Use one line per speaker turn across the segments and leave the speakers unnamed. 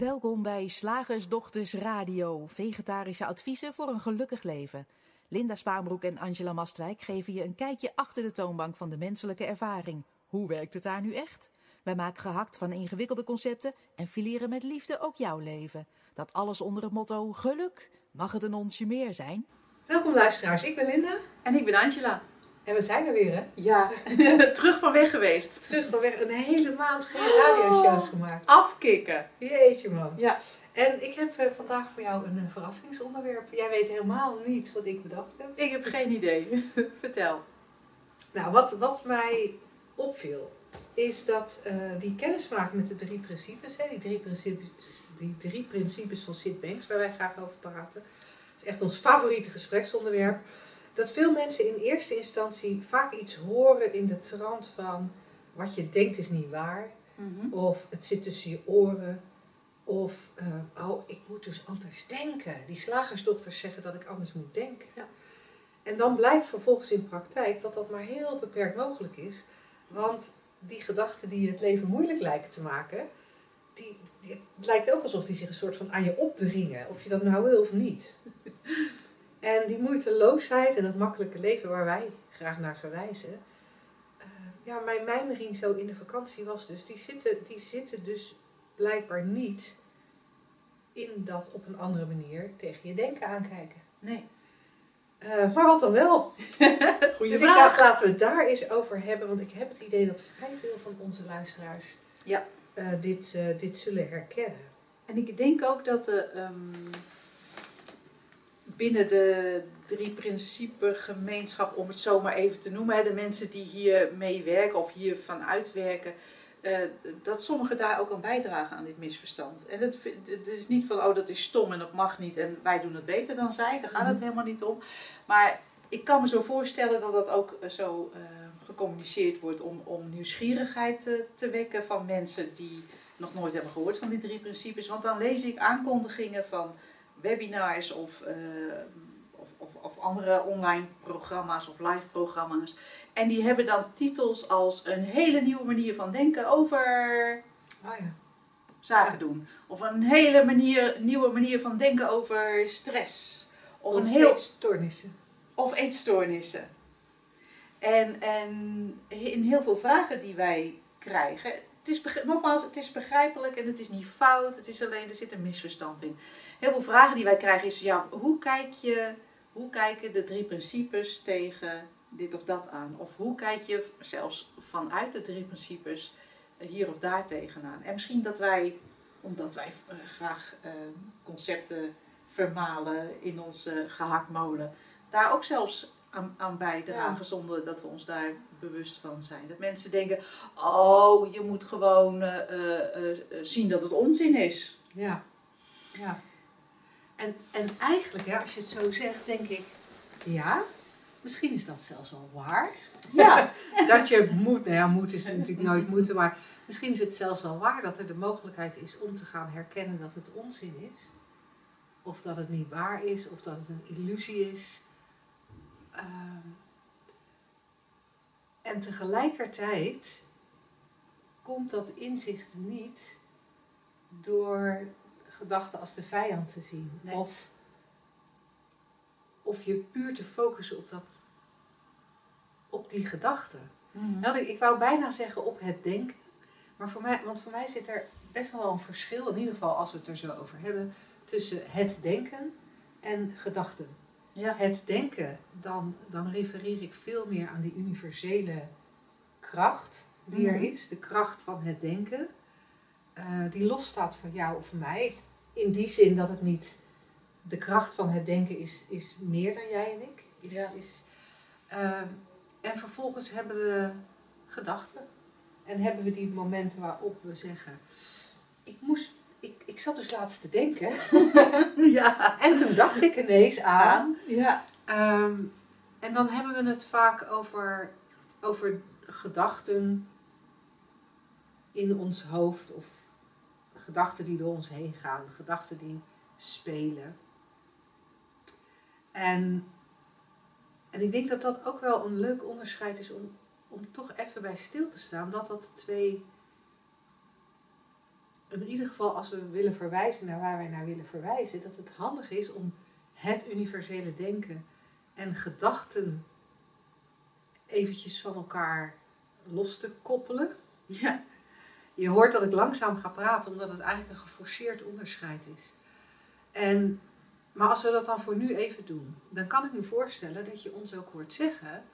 Welkom bij Slagersdochters Radio, vegetarische adviezen voor een gelukkig leven. Linda Spaanbroek en Angela Mastwijk geven je een kijkje achter de toonbank van de menselijke ervaring. Hoe werkt het daar nu echt? Wij maken gehakt van ingewikkelde concepten en fileren met liefde ook jouw leven. Dat alles onder het motto geluk. Mag het een onsje meer zijn?
Welkom luisteraars, ik ben Linda
En ik ben Angela.
En we zijn er weer hè.
Ja, terug van weg geweest.
Terug van weg, een hele maand geen radioshows gemaakt.
Afkicken.
Jeetje man.
Ja.
En ik heb eh, vandaag voor jou een verrassingsonderwerp. Jij weet helemaal niet wat ik bedacht heb.
Ik heb geen idee. Vertel.
Nou, wat, wat mij opviel, is dat eh, die kennis maakt met de drie principes. Hè, die, drie principes die drie principes van Sid Banks, waar wij graag over praten. Het is echt ons favoriete gespreksonderwerp. Dat veel mensen in eerste instantie vaak iets horen in de trant van... wat je denkt is niet waar. Of het zit tussen je oren. Of, eh, oh, ik moet dus anders denken. Die slagersdochters zeggen dat ik anders moet denken.
Ja.
En dan blijkt vervolgens in praktijk dat dat maar heel beperkt mogelijk is. Want die gedachten die het leven moeilijk lijken te maken, die, die- het lijkt ook alsof die zich een soort van aan je opdringen. Of je dat nou wil of niet. En die moeiteloosheid en het makkelijke leven waar wij graag naar verwijzen. eh, ja, mijn mijmering zo in de vakantie was dus, die zitten, die zitten dus blijkbaar niet in dat op een andere manier tegen je denken aankijken.
Nee.
Eh, maar wat dan wel?
Goeie
Dus ik
vraag.
dacht, laten we het daar eens over hebben. Want ik heb het idee dat vrij veel van onze luisteraars
Ja.
eh, dit, dit zullen herkennen.
En ik denk ook dat de, ehm, binnen de drie principe gemeenschap, om het zo maar even te noemen, hè, de mensen die hier meewerken of hier vanuit werken, eh, dat sommigen daar ook aan bijdragen aan dit misverstand. En het, het is niet van, oh dat is stom en dat mag niet en wij doen het beter dan zij, daar gaat het
Mhm.
helemaal niet om. Maar ik kan me zo voorstellen dat dat ook eh, zo eh, gecommuniceerd wordt om, om nieuwsgierigheid te, te wekken van mensen die nog nooit hebben gehoord van die drie principes. Want dan lees ik aankondigingen van webinars of, eh, of, of, of andere online programma's of live programma's. En die hebben dan titels als een hele nieuwe manier van denken over
Ah ja.
zaken doen. Of een hele manier, nieuwe manier van denken over stress. Of, een heel
stoornissen.
of eetstoornissen. En, en in heel veel vragen die wij krijgen, het is, nogmaals, het is begrijpelijk en het is niet fout, het is alleen, er zit een misverstand in. Heel veel vragen die wij krijgen is, ja, hoe, kijk je, hoe kijken de drie principes tegen dit of dat aan? Of hoe kijk je zelfs vanuit de drie principes hier of daar tegenaan? En misschien dat wij, omdat wij eh, graag eh, concepten vermalen in onze gehaktmolen, daar ook zelfs aan, aan bijdragen
Ja.
zonder dat we ons daar bewust van zijn. Dat mensen denken, oh, je moet gewoon eh, eh, eh, zien dat het onzin is.
Ja. ja. En, en eigenlijk, ja, als je het zo zegt, denk ik, ja, misschien is dat zelfs wel waar.
Ja,
dat je moet, nou ja, moet is natuurlijk nooit moeten, maar misschien is het zelfs wel waar dat er de mogelijkheid is om te gaan herkennen dat het onzin is. Of dat het niet waar is, of dat het een illusie is. Ehm, en tegelijkertijd komt dat inzicht niet door gedachten als de vijand te zien.
Nee.
Of, of je puur te focussen op, dat, op die gedachten. Nou, ik, ik wou bijna zeggen op het denken. Maar voor mij, want voor mij zit er best wel een verschil, in ieder geval als we het er zo over hebben, tussen het denken en gedachten.
Ja.
Het denken, dan, dan refereer ik veel meer aan die universele kracht die er
Mhm.
is, de kracht van het denken, eh, die losstaat van jou of mij. In die zin dat het niet de kracht van het denken is, is meer dan jij en ik. Is,
Ja.
is, ehm, en vervolgens hebben we gedachten. En hebben we die momenten waarop we zeggen, ik moest, zat dus laatst te denken.
ja.
En toen dacht ik ineens aan.
Ja.
Ehm, en dan hebben we het vaak over, over gedachten in ons hoofd of gedachten die door ons heen gaan, gedachten die spelen. En, en ik denk dat dat ook wel een leuk onderscheid is om, om toch even bij stil te staan, dat dat twee in ieder geval als we willen verwijzen naar waar wij naar willen verwijzen, dat het handig is om het universele denken en gedachten eventjes van elkaar los te koppelen.
Ja.
Je hoort dat ik langzaam ga praten, omdat het eigenlijk een geforceerd onderscheid is. En, maar als we dat dan voor nu even doen, dan kan ik me voorstellen dat je ons ook hoort zeggen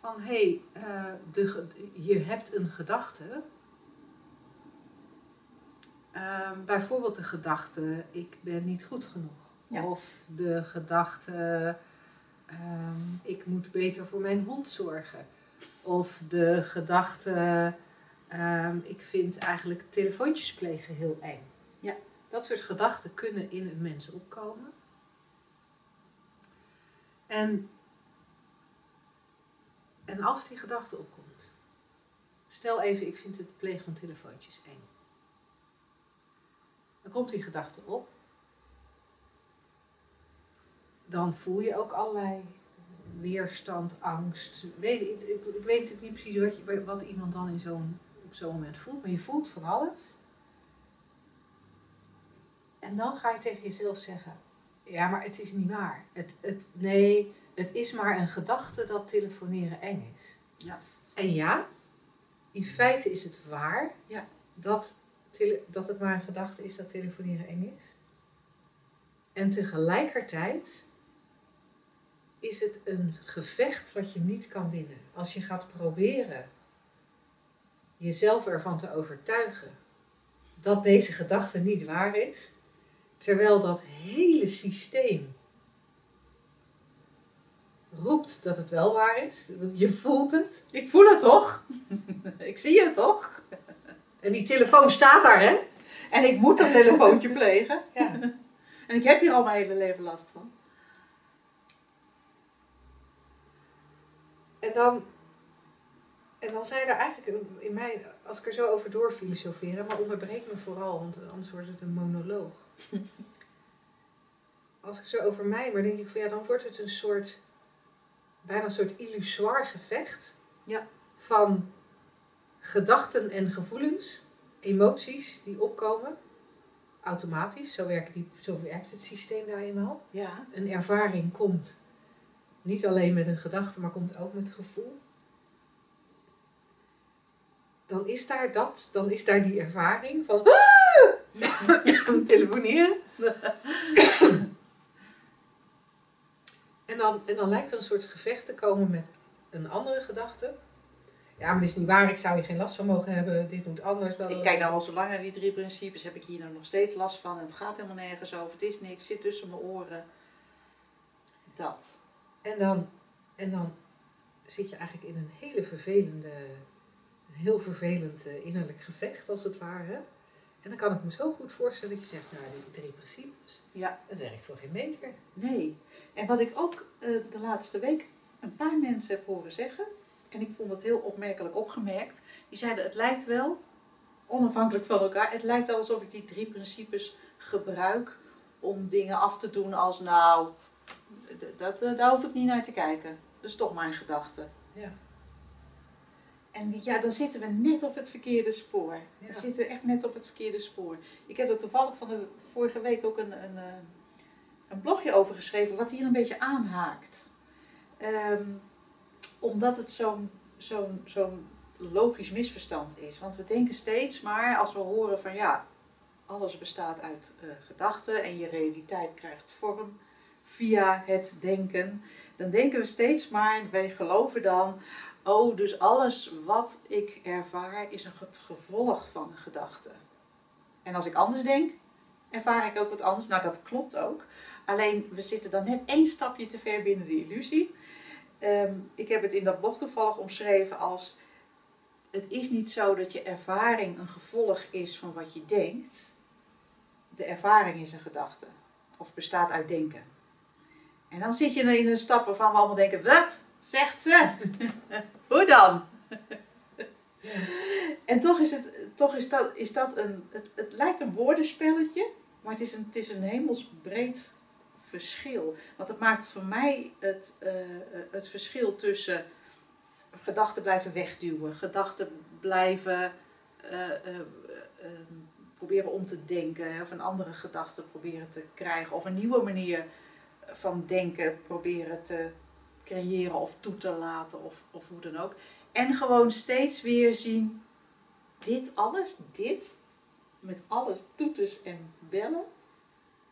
van hé, hey, uh, de, je hebt een gedachte. Uh, bijvoorbeeld de gedachte, ik ben niet goed genoeg.
Ja.
Of de gedachte, uh, ik moet beter voor mijn hond zorgen. Of de gedachte, um, ik vind eigenlijk telefoontjes plegen heel eng.
Ja.
Dat soort gedachten kunnen in een mens opkomen. En, en als die gedachte opkomt, stel even, ik vind het plegen van telefoontjes eng. Dan komt die gedachte op. Dan voel je ook allerlei weerstand, angst. Weet, ik, ik, ik weet natuurlijk niet precies wat, je, wat iemand dan in zo'n, op zo'n moment voelt, maar je voelt van alles. En dan ga je tegen jezelf zeggen: Ja, maar het is niet waar. Het, het, nee, het is maar een gedachte dat telefoneren eng is.
Ja.
En ja, in feite is het waar
Ja.
dat, dat het maar een gedachte is dat telefoneren eng is. En tegelijkertijd is het een gevecht wat je niet kan winnen. Als je gaat proberen jezelf ervan te overtuigen dat deze gedachte niet waar is, terwijl dat hele systeem roept dat het wel waar is. Je voelt het.
Ik voel het toch? ik zie het toch?
En die telefoon staat daar, hè?
En ik moet dat telefoontje plegen.
Ja.
En ik heb hier al mijn hele leven last van.
En dan, en dan zijn er eigenlijk in mij, als ik er zo over door filosoferen, maar onderbreek me vooral, want anders wordt het een monoloog. Als ik zo over mij, maar denk ik van ja, dan wordt het een soort, bijna een soort illusoir gevecht
Ja.
van gedachten en gevoelens, emoties die opkomen, automatisch, zo werkt, die, zo werkt het systeem nou eenmaal
Ja.
een ervaring komt niet alleen met een gedachte, maar komt ook met gevoel. Dan is daar dat, dan is daar die ervaring van telefoneren. en, dan, en dan lijkt er een soort gevecht te komen met een andere gedachte. Ja, maar dit is niet waar, ik zou hier geen last van mogen hebben, dit moet anders. bla,
Ik kijk nou al zo lang naar die drie principes. Heb ik hier nou nog steeds last van. En het gaat helemaal nergens over. Het is niks. Zit tussen mijn oren. Dat.
En dan, en dan zit je eigenlijk in een hele vervelende, een heel vervelend eh, innerlijk gevecht, als het ware. En dan kan ik me zo goed voorstellen dat je zegt, nou, die drie principes,
Ja.
het werkt voor geen meter.
Nee. En wat ik ook eh, de laatste week een paar mensen heb horen zeggen. En ik vond het heel opmerkelijk opgemerkt. Die zeiden het lijkt wel, onafhankelijk van elkaar. Het lijkt wel alsof ik die drie principes gebruik om dingen af te doen als nou, dat, eh, daar hoef ik niet naar te kijken. Dat is toch mijn gedachte.
Ja.
En die- ja, dan zitten we net op het verkeerde spoor.
Ja.
Dan zitten we echt net op het verkeerde spoor. Ik heb er toevallig van de vorige week ook een, een, eh, een blogje over geschreven, wat hier een beetje aanhaakt. Ehm, omdat het zo'n zo'n zo'n logisch misverstand is. Want we denken steeds maar, als we horen van ja, alles bestaat uit eh, gedachten en je realiteit krijgt vorm via het denken, dan denken we steeds maar, wij geloven dan, oh, dus alles wat ik ervaar is een gevolg van een gedachte. En als ik anders denk, ervaar ik ook wat anders. Nou, dat klopt ook. Alleen we zitten dan net één stapje te ver binnen de illusie. Ehm, ik heb het in dat blog toevallig omschreven als: het is niet zo dat je ervaring een gevolg is van wat je denkt. De ervaring is een gedachte of bestaat uit denken. En dan zit je in een stap waarvan we allemaal denken: wat zegt ze? Hoe dan? En toch is, het, toch is dat, is dat een. Het, het lijkt een woordenspelletje, maar het is een, het is een hemelsbreed verschil. Want het maakt voor mij het, eh, het verschil tussen gedachten blijven wegduwen, gedachten blijven eh, eh, proberen om te denken of een andere gedachte proberen te krijgen of een nieuwe manier van denken proberen te creëren of toe te laten of, of hoe dan ook. En gewoon steeds weer zien, dit alles, dit, met alles toeters en bellen,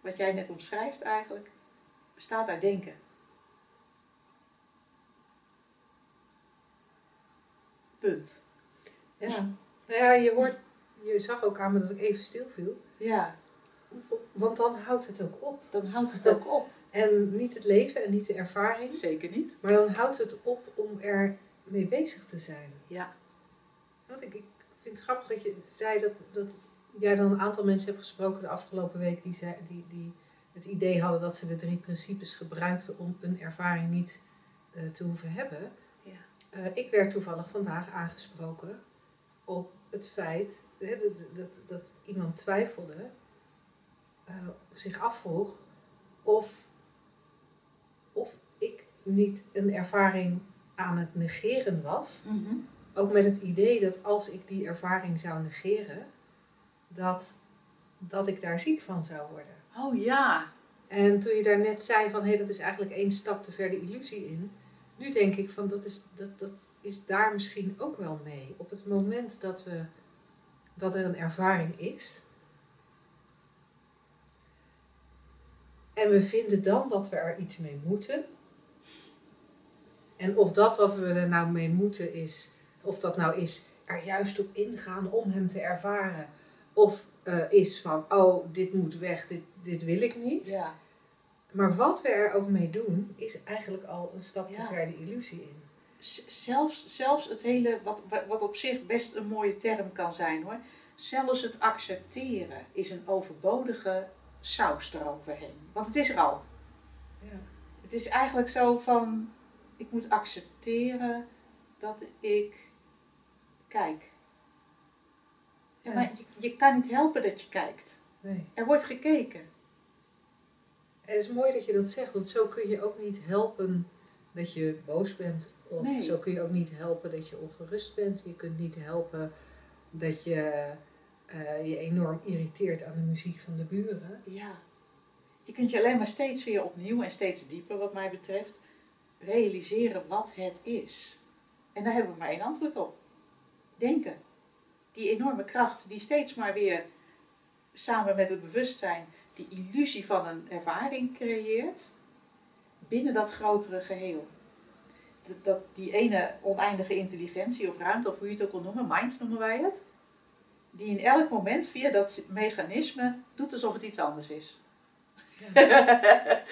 wat jij net omschrijft eigenlijk, bestaat uit denken. Punt.
Ja. Nou ja, je hoort, je zag ook aan me dat ik even stil viel.
Ja,
Want dan houdt het ook op.
dan houdt het ook op.
En niet het leven en niet de ervaring,
Zeker niet.
maar dan houdt het op om er mee bezig te zijn.
Ja.
Want ik, ik vind het grappig dat je zei dat, dat jij dan een aantal mensen hebt gesproken de afgelopen week die, zei, die, die het idee hadden dat ze de drie principes gebruikten om een ervaring niet eh, te hoeven hebben.
Ja.
Eh, ik werd toevallig vandaag aangesproken op het feit hè, dat, dat, dat iemand twijfelde, eh, zich afvroeg of, of ik niet een ervaring aan het negeren was.
Mhm.
Ook met het idee dat als ik die ervaring zou negeren, dat, dat ik daar ziek van zou worden.
Oh ja.
En toen je daarnet zei van hé, dat is eigenlijk één stap te ver de illusie in. Nu denk ik van dat is, dat, dat is daar misschien ook wel mee. Op het moment dat, we, dat er een ervaring is. En we vinden dan dat we er iets mee moeten. En of dat wat we er nou mee moeten is, of dat nou is er juist op ingaan om hem te ervaren. Of eh, is van, oh, dit moet weg, dit, dit wil ik niet.
Ja.
Maar wat we er ook mee doen, is eigenlijk al een stap te
Ja.
ver de illusie in.
Z- Zelfs, zelfs het hele, wat, wat op zich best een mooie term kan zijn hoor. Zelfs het accepteren is een overbodige saus eroverheen. Want het is er al.
Ja.
Het is eigenlijk zo van, ik moet accepteren dat ik kijk. Ja, maar je, je kan niet helpen dat je kijkt.
Nee.
Er wordt gekeken.
En het is mooi dat je dat zegt, want zo kun je ook niet helpen dat je boos bent. Of
Nee.
zo kun je ook niet helpen dat je ongerust bent. Je kunt niet helpen dat je eh, je enorm irriteert aan de muziek van de buren.
Ja. Je kunt je alleen maar steeds weer opnieuw en steeds dieper, wat mij betreft, realiseren wat het is. En daar hebben we maar één antwoord op. Denken. Die enorme kracht die steeds maar weer samen met het bewustzijn die illusie van een ervaring creëert binnen dat grotere geheel. Dat, dat, die ene oneindige intelligentie of ruimte, of hoe je het ook wil noemen, mind noemen wij het, die in elk moment via dat mechanisme doet alsof het iets anders is.
Ja.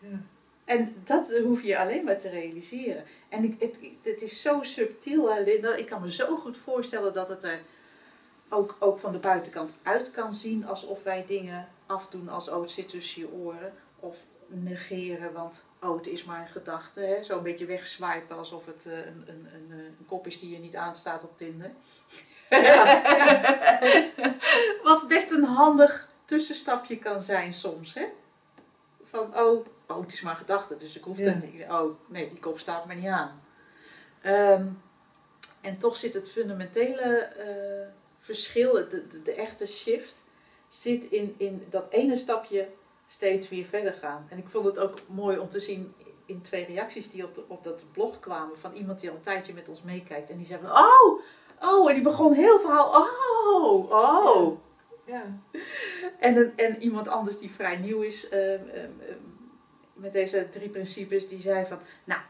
En dat hoef je alleen maar te realiseren. En ik, het, het is zo subtiel. Ik kan me zo goed voorstellen dat het er ook, ook van de buitenkant uit kan zien. Alsof wij dingen afdoen als, het zit tussen je oren. Of negeren, want, het is maar een gedachte. Hè? Zo een beetje wegswipen alsof het eh, een, een, een, een kop is die je niet aanstaat op Tinder. Wat best een handig tussenstapje kan zijn soms, hè? Van, oh, oh het is maar gedachte, dus ik hoef
Ja.
er niet... Oh, nee, die kop staat me niet aan. Ehm, en toch zit het fundamentele eh, verschil, de, de, de echte shift, zit in, in dat ene stapje steeds weer verder gaan. En ik vond het ook mooi om te zien in twee reacties die op, de, op dat blog kwamen van iemand die al een tijdje met ons meekijkt. En die zei van, oh, oh, en die begon heel verhaal, oh, oh.
Ja.
En, en iemand anders die vrij nieuw is ehm, ehm, ehm, met deze drie principes, die zei van, nou,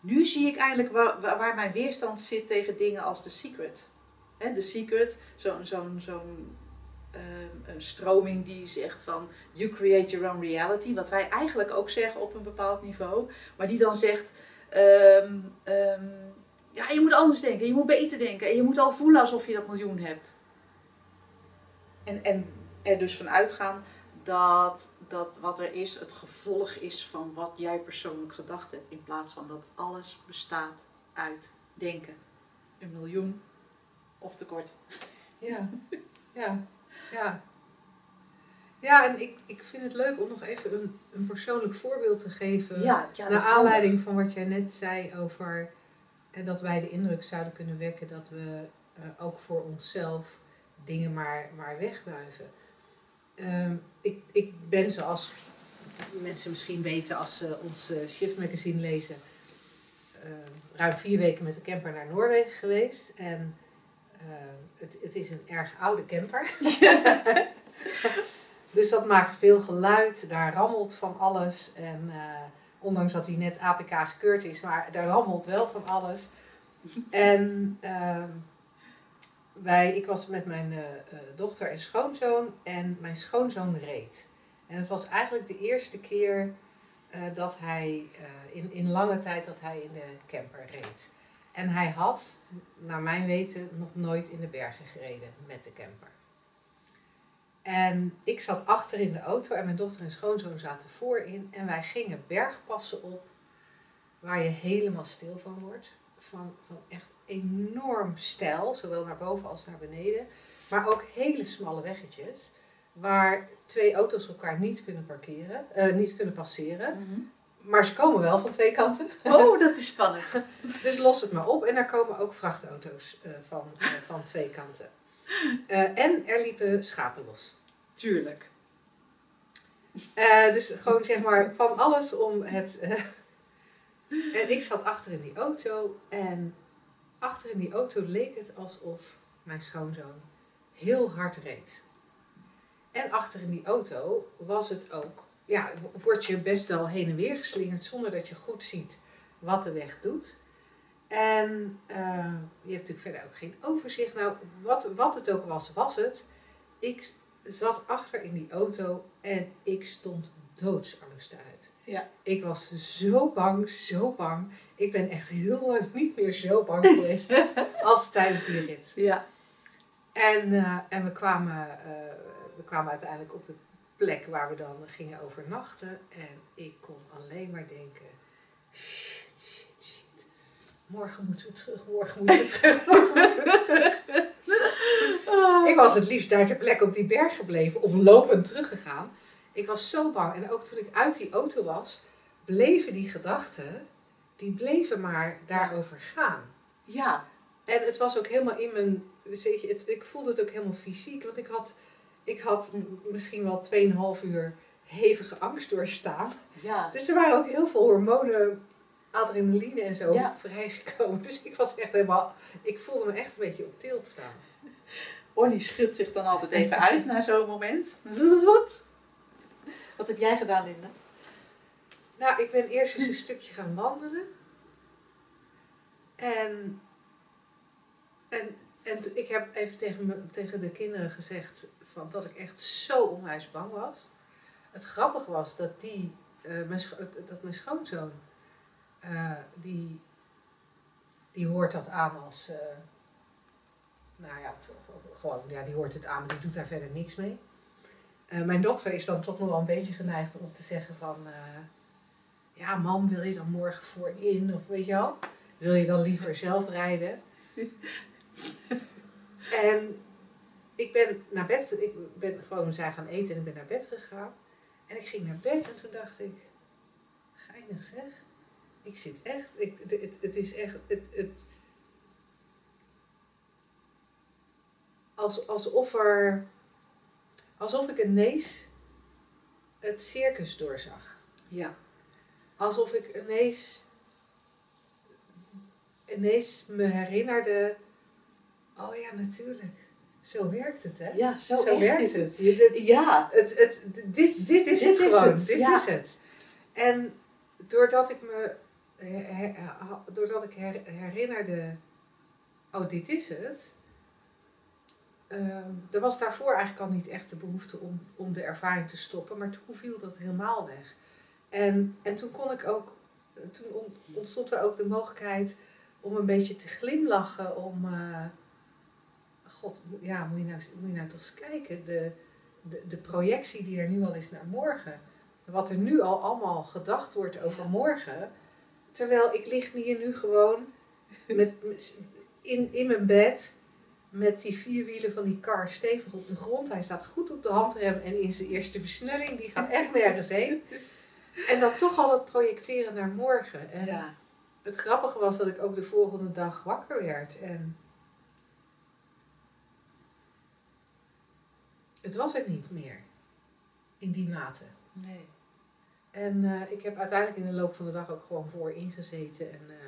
nu zie ik eigenlijk waar, waar mijn weerstand zit tegen dingen als The Secret. Hè, The Secret, zo'n stroming die zegt van, you create your own reality, wat wij eigenlijk ook zeggen op een bepaald niveau, maar die dan zegt, ja, je moet anders denken, je moet beter denken en je moet al voelen alsof je dat miljoen hebt. En, en er dus van uitgaan dat, dat wat er is het gevolg is van wat jij persoonlijk gedacht hebt. In plaats van dat alles bestaat uit denken. Een miljoen of tekort.
Ja, ja, ja. Ja, en ik, ik vind het leuk om nog even een, een persoonlijk voorbeeld te geven.
Ja, ja dat
Naar aanleiding van wat jij net zei over eh, dat wij de indruk zouden kunnen wekken dat we eh, ook voor onszelf dingen maar, maar. Ehm, ik, ik ben zoals mensen misschien weten als ze ons uh, Shift Magazine lezen, uh, ruim vier weken met de camper naar Noorwegen geweest. En uh, het, het is een erg oude camper. dus dat maakt veel geluid, daar rammelt van alles. En ondanks dat hij net APK gekeurd is, maar daar rammelt wel van alles. En ehm, wij, ik was met mijn dochter en schoonzoon en mijn schoonzoon reed. En het was eigenlijk de eerste keer uh, dat hij, in, in lange tijd dat hij in de camper reed. En hij had, naar mijn weten, nog nooit in de bergen gereden met de camper. En ik zat achter in de auto en mijn dochter en schoonzoon zaten voorin. En wij gingen bergpassen op waar je helemaal stil van wordt. Van, van echt enorm stijl, zowel naar boven als naar beneden. Maar ook hele smalle weggetjes waar twee auto's elkaar niet kunnen parkeren, uh, niet kunnen passeren. Mhm. Maar ze komen wel van twee kanten.
Oh, dat is spannend.
dus los het maar op. En daar komen ook vrachtauto's uh, van, uh, van twee kanten. en er liepen schapen los.
Tuurlijk.
dus gewoon zeg maar van alles om het. en ik zat achter in die auto. En achter in die auto leek het alsof mijn schoonzoon heel hard reed. En achter in die auto was het ook, ja, word je best wel heen en weer geslingerd zonder dat je goed ziet wat de weg doet. En uh, je hebt natuurlijk verder ook geen overzicht. Nou, wat, wat het ook was, was het. Ik zat achter in die auto en ik stond doodsangst uit.
Ja.
Ik was zo bang, zo bang. Ik ben echt heel lang niet meer zo bang geweest als tijdens die rit.
Ja.
En, uh, en we kwamen uh, we kwamen uiteindelijk op de plek waar we dan gingen overnachten. En ik kon alleen maar denken: shit, shit, shit. Morgen moeten we terug, morgen moeten we terug, morgen moeten we terug. Oh. Ik was het liefst daar ter plekke op die berg gebleven of lopend teruggegaan. Ik was zo bang. En ook toen ik uit die auto was, bleven die gedachten, die bleven maar daarover gaan.
Ja.
En het was ook helemaal in mijn, je, het, ik voelde het ook helemaal fysiek, want ik had ik had misschien wel 2,5 uur hevige angst doorstaan.
Ja.
Dus er waren ook heel veel hormonen, adrenaline en zo vrijgekomen. Dus ik was echt helemaal, ik voelde me echt een beetje op tilt staan.
Ornie schudt zich dan altijd even uit na zo'n moment. Wat heb jij gedaan, Linda?
Nou, ik ben eerst eens een stukje gaan wandelen. En, en, en ik heb even tegen, me, tegen de kinderen gezegd: van dat ik echt zo onwijs bang was. Het grappige was dat, die, uh, mijn, dat mijn schoonzoon, uh, die, die hoort dat aan als, uh, nou ja, gewoon, ja, die hoort het aan, maar die doet daar verder niks mee. mijn dochter is dan toch nog wel een beetje geneigd om te zeggen van, ja mam, wil je dan morgen voorin? Of weet je wel, wil je dan liever zelf rijden? en ik ben naar bed, ik ben gewoon zij gaan eten en ik ben naar bed gegaan. En ik ging naar bed en toen dacht ik, geinig zeg. Ik zit echt, ik, het, het is echt, het, het, als, alsof er, alsof ik ineens het circus doorzag.
Ja.
Alsof ik ineens, ineens me herinnerde, oh ja, natuurlijk zo werkt het, hè?
Ja, zo, zo werkt het.
het.
ja.
Het, het, dit, dit, dit is het gewoon. Dit is het. En doordat ik me doordat ik herinnerde, oh, dit is het. Uh, er was daarvoor eigenlijk al niet echt de behoefte om, om de ervaring te stoppen, maar toen viel dat helemaal weg. En, en toen kon ik ook, toen ontstond er ook de mogelijkheid om een beetje te glimlachen, om. Uh, god, ja, moet je nou, moet je nou toch eens kijken, de, de, de projectie die er nu al is naar morgen. Wat er nu al allemaal gedacht wordt over morgen. Terwijl ik lig hier nu gewoon met, in, in mijn bed met die vier wielen van die car stevig op de grond. Hij staat goed op de handrem en in zijn eerste versnelling. Die gaat echt nergens heen. En dan toch al het projecteren naar morgen. En
ja.
het grappige was dat ik ook de volgende dag wakker werd. En het was het niet meer. In die mate.
Nee.
En eh, ik heb uiteindelijk in de loop van de dag ook gewoon voor ingezeten. En eh,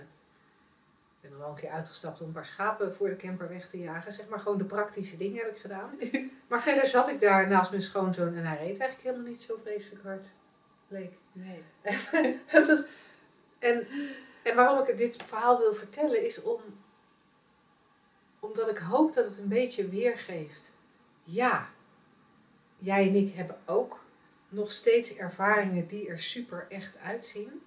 ik ben er wel een keer uitgestapt om een paar schapen voor de camper weg te jagen. Zeg maar gewoon de praktische dingen heb ik gedaan. maar verder zat ik daar naast mijn schoonzoon en hij reed eigenlijk helemaal niet zo vreselijk hard. Bleek.
Nee.
Dat- en, en waarom ik dit verhaal wil vertellen is om, omdat ik hoop dat het een beetje weergeeft. Ja, jij en ik hebben ook nog steeds ervaringen die er super echt uitzien.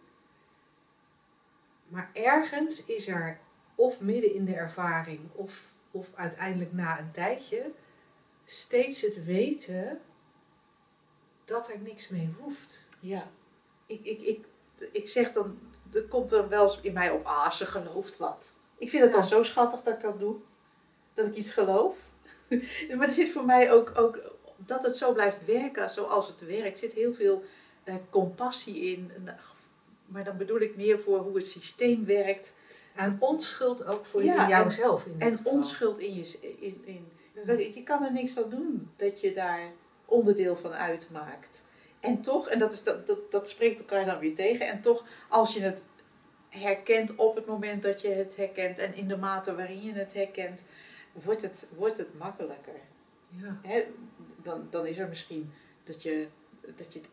Maar ergens is er, of midden in de ervaring, of, of uiteindelijk na een tijdje, steeds het weten dat er niks mee hoeft.
Ja. Ik, ik, ik, ik zeg dan, er komt er wel eens in mij op, ah, ze gelooft wat. Ik vind het
Ja.
dan zo schattig dat ik dat doe. Dat ik iets geloof. maar er zit voor mij ook, ook, dat het zo blijft werken zoals het werkt, zit heel veel eh, compassie in. Maar dan bedoel ik meer voor hoe het systeem werkt.
En onschuld ook voor
Ja,
jouzelf. In
En
geval.
onschuld in je. In, in. Je kan er niks aan doen dat je daar onderdeel van uitmaakt. En toch, en dat, is, dat, dat, dat spreekt elkaar dan weer tegen. En toch, als je het herkent op het moment dat je het herkent en in de mate waarin je het herkent, wordt het, wordt het makkelijker.
Ja.
Dan, dan is er misschien dat je, dat je het,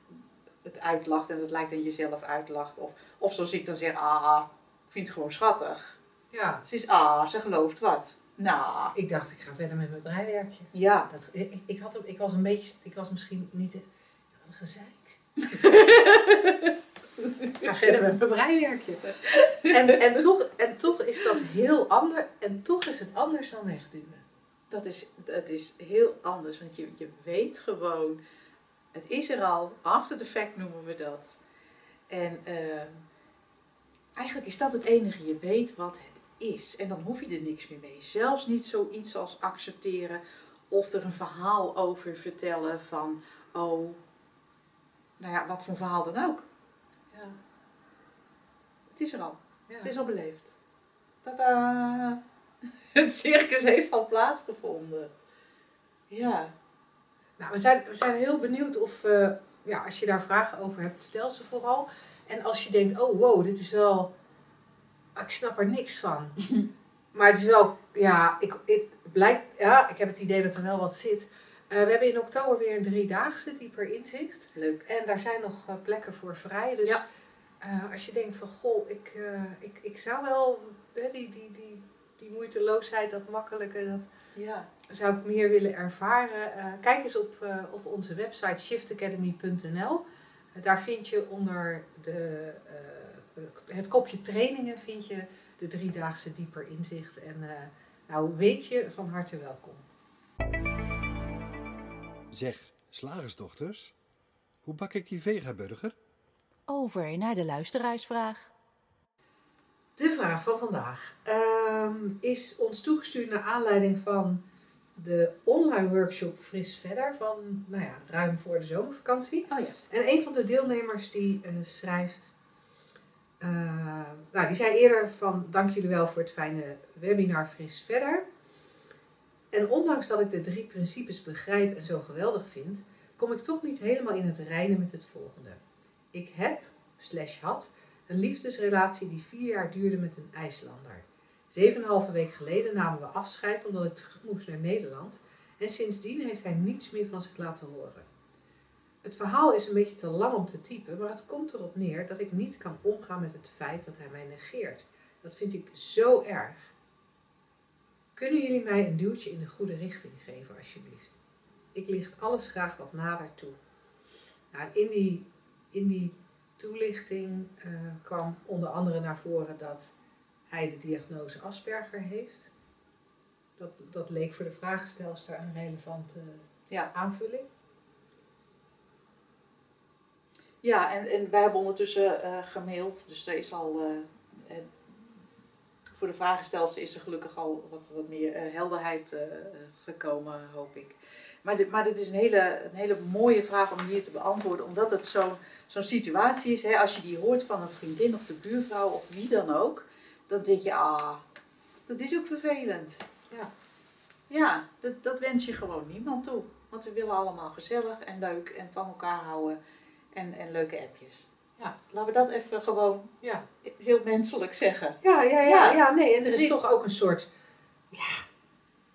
het uitlacht en het lijkt aan jezelf uitlacht. Of, of zoals ik dan zeg, ah, ik vind het gewoon schattig.
ja,
Ze is, ah, ze gelooft wat. Nou,
ik dacht ik ga verder met mijn breiwerkje.
ja.
Dat, ik, ik, had, ik was een beetje, ik was misschien niet, gezeik. ik ga verder met mijn breiwerkje. En, en, toch, en toch is dat heel anders, en toch is het anders dan wegduwen.
Dat is, dat is heel anders, want je, je weet gewoon, het is er al, after the fact noemen we dat. En ehm, eigenlijk is dat het enige, je weet wat het is. En dan hoef je er niks meer mee. Zelfs niet zoiets als accepteren of er een verhaal over vertellen van, oh, nou ja, wat voor verhaal dan ook.
Ja,
Het is er al,
ja.
het is al beleefd. Tada! Het circus heeft al plaatsgevonden. Ja.
Nou, we zijn, we zijn heel benieuwd of, eh, ja, als je daar vragen over hebt, stel ze vooral. En als je denkt, oh wow, dit is wel, ik snap er niks van. maar het is wel, ja, ik, ik, blijkt, ja, ik heb het idee dat er wel wat zit. Eh, we hebben in oktober weer een driedaagse dieper inzicht.
Leuk.
En daar zijn nog eh, plekken voor vrij. Dus
Ja.
eh, als je denkt van, goh, ik, ik, ik zou wel hè, die, die, die, die moeiteloosheid, dat makkelijke, dat
Ja.
zou ik meer willen ervaren. Kijk eens op, op onze website shiftacademy.nl. Daar vind je onder de, het kopje trainingen vind je de driedaagse dieper inzicht. En nou weet je van harte welkom.
Zeg, slagersdochters, hoe bak ik die vegaburger?
Over naar de luisteraarsvraag.
De vraag van vandaag ehm, is ons toegestuurd naar aanleiding van de online workshop Fris Verder van nou ja, ruim voor de zomervakantie.
Oh ja.
En een van de deelnemers die eh, schrijft, eh, nou die zei eerder van dank jullie wel voor het fijne webinar Fris Verder. En ondanks dat ik de drie principes begrijp en zo geweldig vind, kom ik toch niet helemaal in het reinen met het volgende. Ik heb, slash had, een liefdesrelatie die vier jaar duurde met een IJslander. Zeven en halve week geleden namen we afscheid omdat ik terug moest naar Nederland. En sindsdien heeft hij niets meer van zich laten horen. Het verhaal is een beetje te lang om te typen, maar het komt erop neer dat ik niet kan omgaan met het feit dat hij mij negeert. Dat vind ik zo erg. Kunnen jullie mij een duwtje in de goede richting geven, alsjeblieft? Ik licht alles graag wat nader toe. Nou, in, die, in die toelichting eh, kwam onder andere naar voren dat hij de diagnose Asperger heeft. Dat, dat leek voor de vragenstelster een relevante
Ja.
aanvulling.
Ja, en, en wij hebben ondertussen eh, gemaild, dus er is al. eh, voor de vragenstelster is er gelukkig al wat, wat meer eh, helderheid eh, gekomen, hoop ik. Maar dit, maar dit is een hele, een hele mooie vraag om hier te beantwoorden, omdat het zo'n zo'n situatie is. Hè, als je die hoort van een vriendin of de buurvrouw of wie dan ook, dan denk je, ah, dat is ook vervelend.
Ja.
Ja, dat, dat wens je gewoon niemand toe. Want we willen allemaal gezellig en leuk en van elkaar houden en, en leuke appjes.
Ja.
Laten we dat even gewoon
Ja.
heel menselijk zeggen.
Ja, ja, ja,
Ja.
ja, nee. En er
Dus
is
ik-
toch ook een soort ja,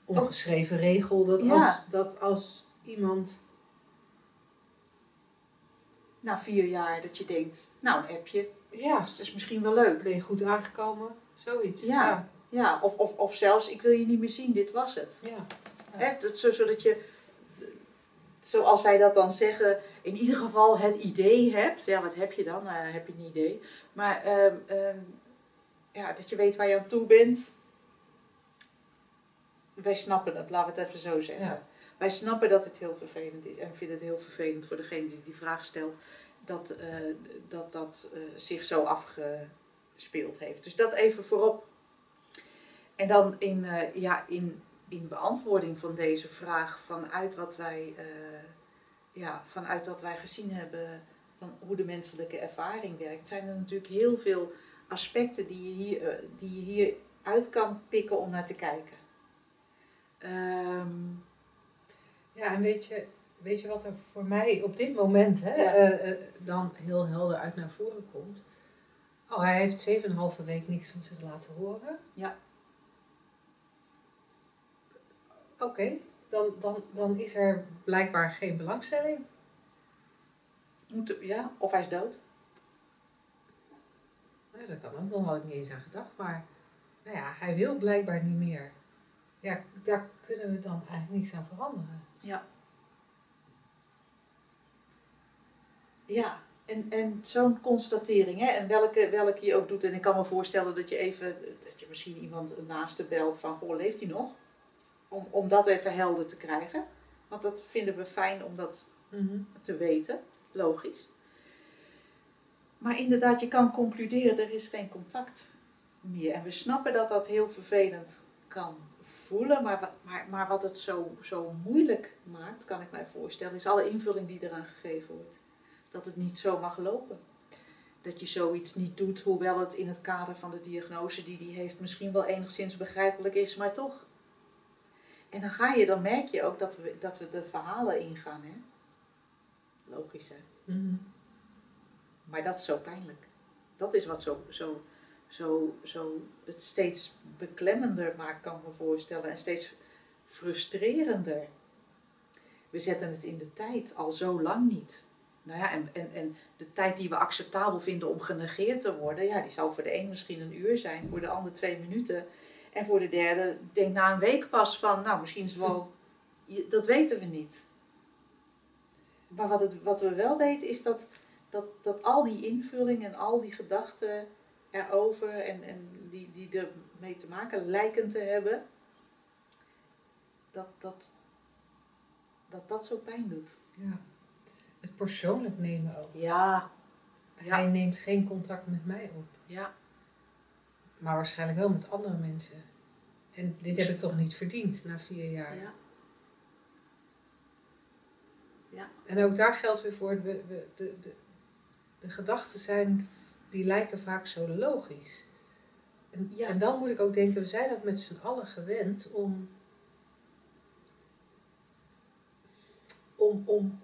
ongeschreven regel dat,
Ja.
als, dat als iemand.
Na vier jaar dat je denkt, nou een appje,
Ja,
dat is misschien wel leuk.
ben je goed aangekomen? Zoiets.
Ja.
Ja.
Ja, of, of, of zelfs, ik wil je niet meer zien, dit was het.
ja.
Hè, dat, zo, zodat je, zoals wij dat dan zeggen, in ieder geval het idee hebt. Ja, wat heb je dan? Nou, heb je een idee. Maar ehm, ehm, ja, dat je weet waar je aan toe bent. Wij snappen het, laten we het even zo zeggen.
Ja.
Wij snappen dat het heel vervelend is. En vinden het heel vervelend voor degene die die vraag stelt. Dat eh, dat, dat eh, zich zo afgespeeld heeft. Dus dat even voorop. En dan in, ja, in, in beantwoording van deze vraag, vanuit wat wij, eh, ja, vanuit wat wij gezien hebben van hoe de menselijke ervaring werkt, zijn er natuurlijk heel veel aspecten die je hier, eh, die je hier uit kan pikken om naar te kijken. Ehm,
Ja, en weet je, weet je wat er voor mij op dit moment hè,
Ja.
eh, dan heel helder uit naar voren komt? Oh, hij heeft 7,5 week niks van zich laten horen.
Ja.
Oké, dan, dan, dan is er blijkbaar geen belangstelling.
moet, ja, of hij is dood.
Nou, dat kan ook nog, had ik niet eens aan gedacht. Maar nou ja, hij wil blijkbaar niet meer. Ja, daar kunnen we dan eigenlijk niets aan veranderen.
Ja, en, en zo'n constatering, hè, en welke, welke je ook doet. En ik kan me voorstellen dat je even, dat je misschien iemand een naaste belt van, goh, leeft hij nog? Om, om dat even helder te krijgen. Want dat vinden we fijn om dat te weten, logisch. Maar inderdaad, je kan concluderen, er is geen contact meer. En we snappen dat dat heel vervelend kan voelen, maar, maar, maar wat het zo, zo moeilijk maakt, kan ik mij voorstellen, is alle invulling die eraan gegeven wordt. Dat het niet zo mag lopen. Dat je zoiets niet doet, hoewel het in het kader van de diagnose die die heeft misschien wel enigszins begrijpelijk is, maar toch. En dan ga je, dan merk je ook dat we, dat we de verhalen ingaan, hè. Logisch, hè.
Mhm.
Maar dat is zo pijnlijk. Dat is wat zo, zo, zo, zo het steeds beklemmender maakt, kan ik me voorstellen. En steeds frustrerender. We zetten het in de tijd al zo lang niet. Nou ja, en, en, en de tijd die we acceptabel vinden om genegeerd te worden, ja, die zal voor de een misschien een uur zijn, voor de ander twee minuten. En voor de derde, denk na een week pas van, nou, misschien is het wel, dat weten we niet. Maar wat, het, wat we wel weten is dat dat, dat al die invulling en al die gedachten erover en, en die, die ermee te maken lijken te hebben, dat dat, dat, dat zo pijn doet.
Ja. Het persoonlijk nemen ook.
Ja, Ja.
Hij neemt geen contact met mij op.
ja,
Maar waarschijnlijk wel met andere mensen. En dit heb ik toch niet verdiend na vier jaar.
ja. Ja.
En ook daar geldt weer voor, we, we, de, de, de gedachten zijn, die lijken vaak zo logisch. En,
Ja.
en dan moet ik ook denken, we zijn dat met z'n allen gewend om, om, om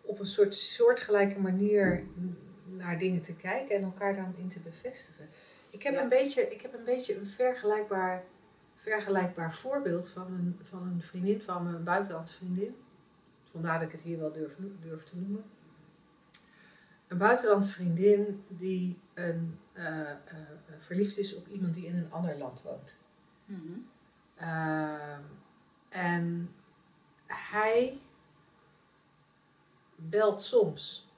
op een soort soortgelijke manier naar dingen te kijken en elkaar daarin te bevestigen. Ik heb,
Ja.
een, beetje, ik heb een beetje een vergelijkbaar, vergelijkbaar voorbeeld van een, van een vriendin van me, een buitenlandse vriendin. Vandaar dat ik het hier wel durf, durf te noemen. Een buitenlandse vriendin die een, eh, eh, verliefd is op iemand die in een ander land woont.
Mhm.
Ehm, en hij belt soms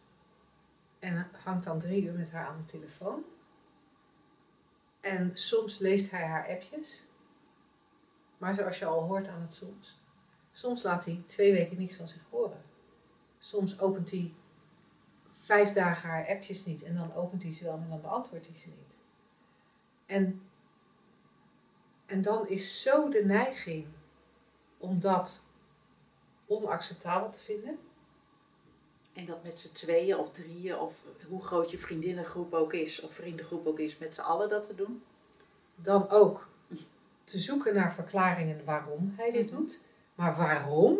en hangt dan drie uur met haar aan de telefoon. En soms leest hij haar appjes. Maar zoals je al hoort aan het soms. Soms laat hij twee weken niets van zich horen. Soms opent hij vijf dagen haar appjes niet. En dan opent hij ze wel, maar dan beantwoordt hij ze niet. En, en dan is zo de neiging om dat onacceptabel te vinden.
En dat met z'n tweeën of drieën, of hoe groot je vriendinnengroep ook is, of vriendengroep ook is, met z'n allen dat te doen.
Dan ook te zoeken naar verklaringen waarom hij dit
Mhm.
doet. Maar waarom?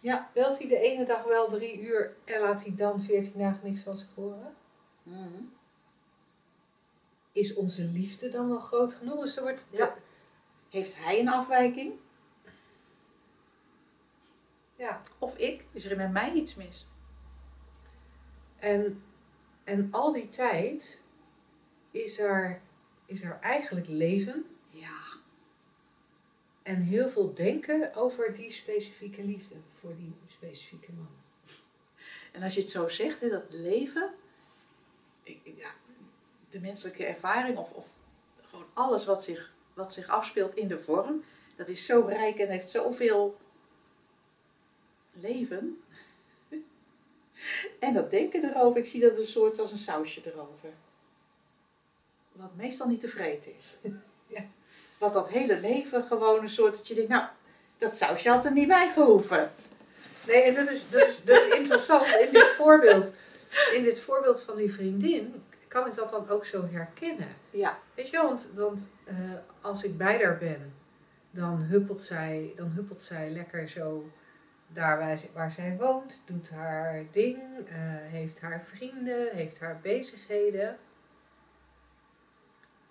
Ja.
Belt hij de ene dag wel drie uur en laat hij dan veertien dagen niks van zich horen?
Mhm.
Is onze liefde dan wel groot genoeg? Dus er wordt...
Ja. Heeft hij een afwijking?
ja.
Of ik? Is er met mij iets mis?
En, en al die tijd is er, is er eigenlijk leven
Ja.
en heel veel denken over die specifieke liefde voor die specifieke man.
En als je het zo zegt, hè, dat leven, ik- ja, de menselijke ervaring of, of gewoon alles wat zich, wat zich afspeelt in de vorm, dat is zo rijk en heeft zoveel leven. En dat denken erover, ik zie dat een soort als een sausje erover. Wat meestal niet tevreden is.
Ja.
Wat dat hele leven gewoon een soort, dat je denkt, nou, dat sausje had er niet bij gehoeven.
Nee, en dat is, dat is, dat is interessant. In dit, voorbeeld, in dit voorbeeld van die vriendin kan ik dat dan ook zo herkennen.
Ja,
Weet je wel, want, want eh, als ik bij haar ben, dan huppelt, zij, dan huppelt zij lekker zo daar waar, zij- waar zij woont, doet haar ding, eh, heeft haar vrienden, heeft haar bezigheden.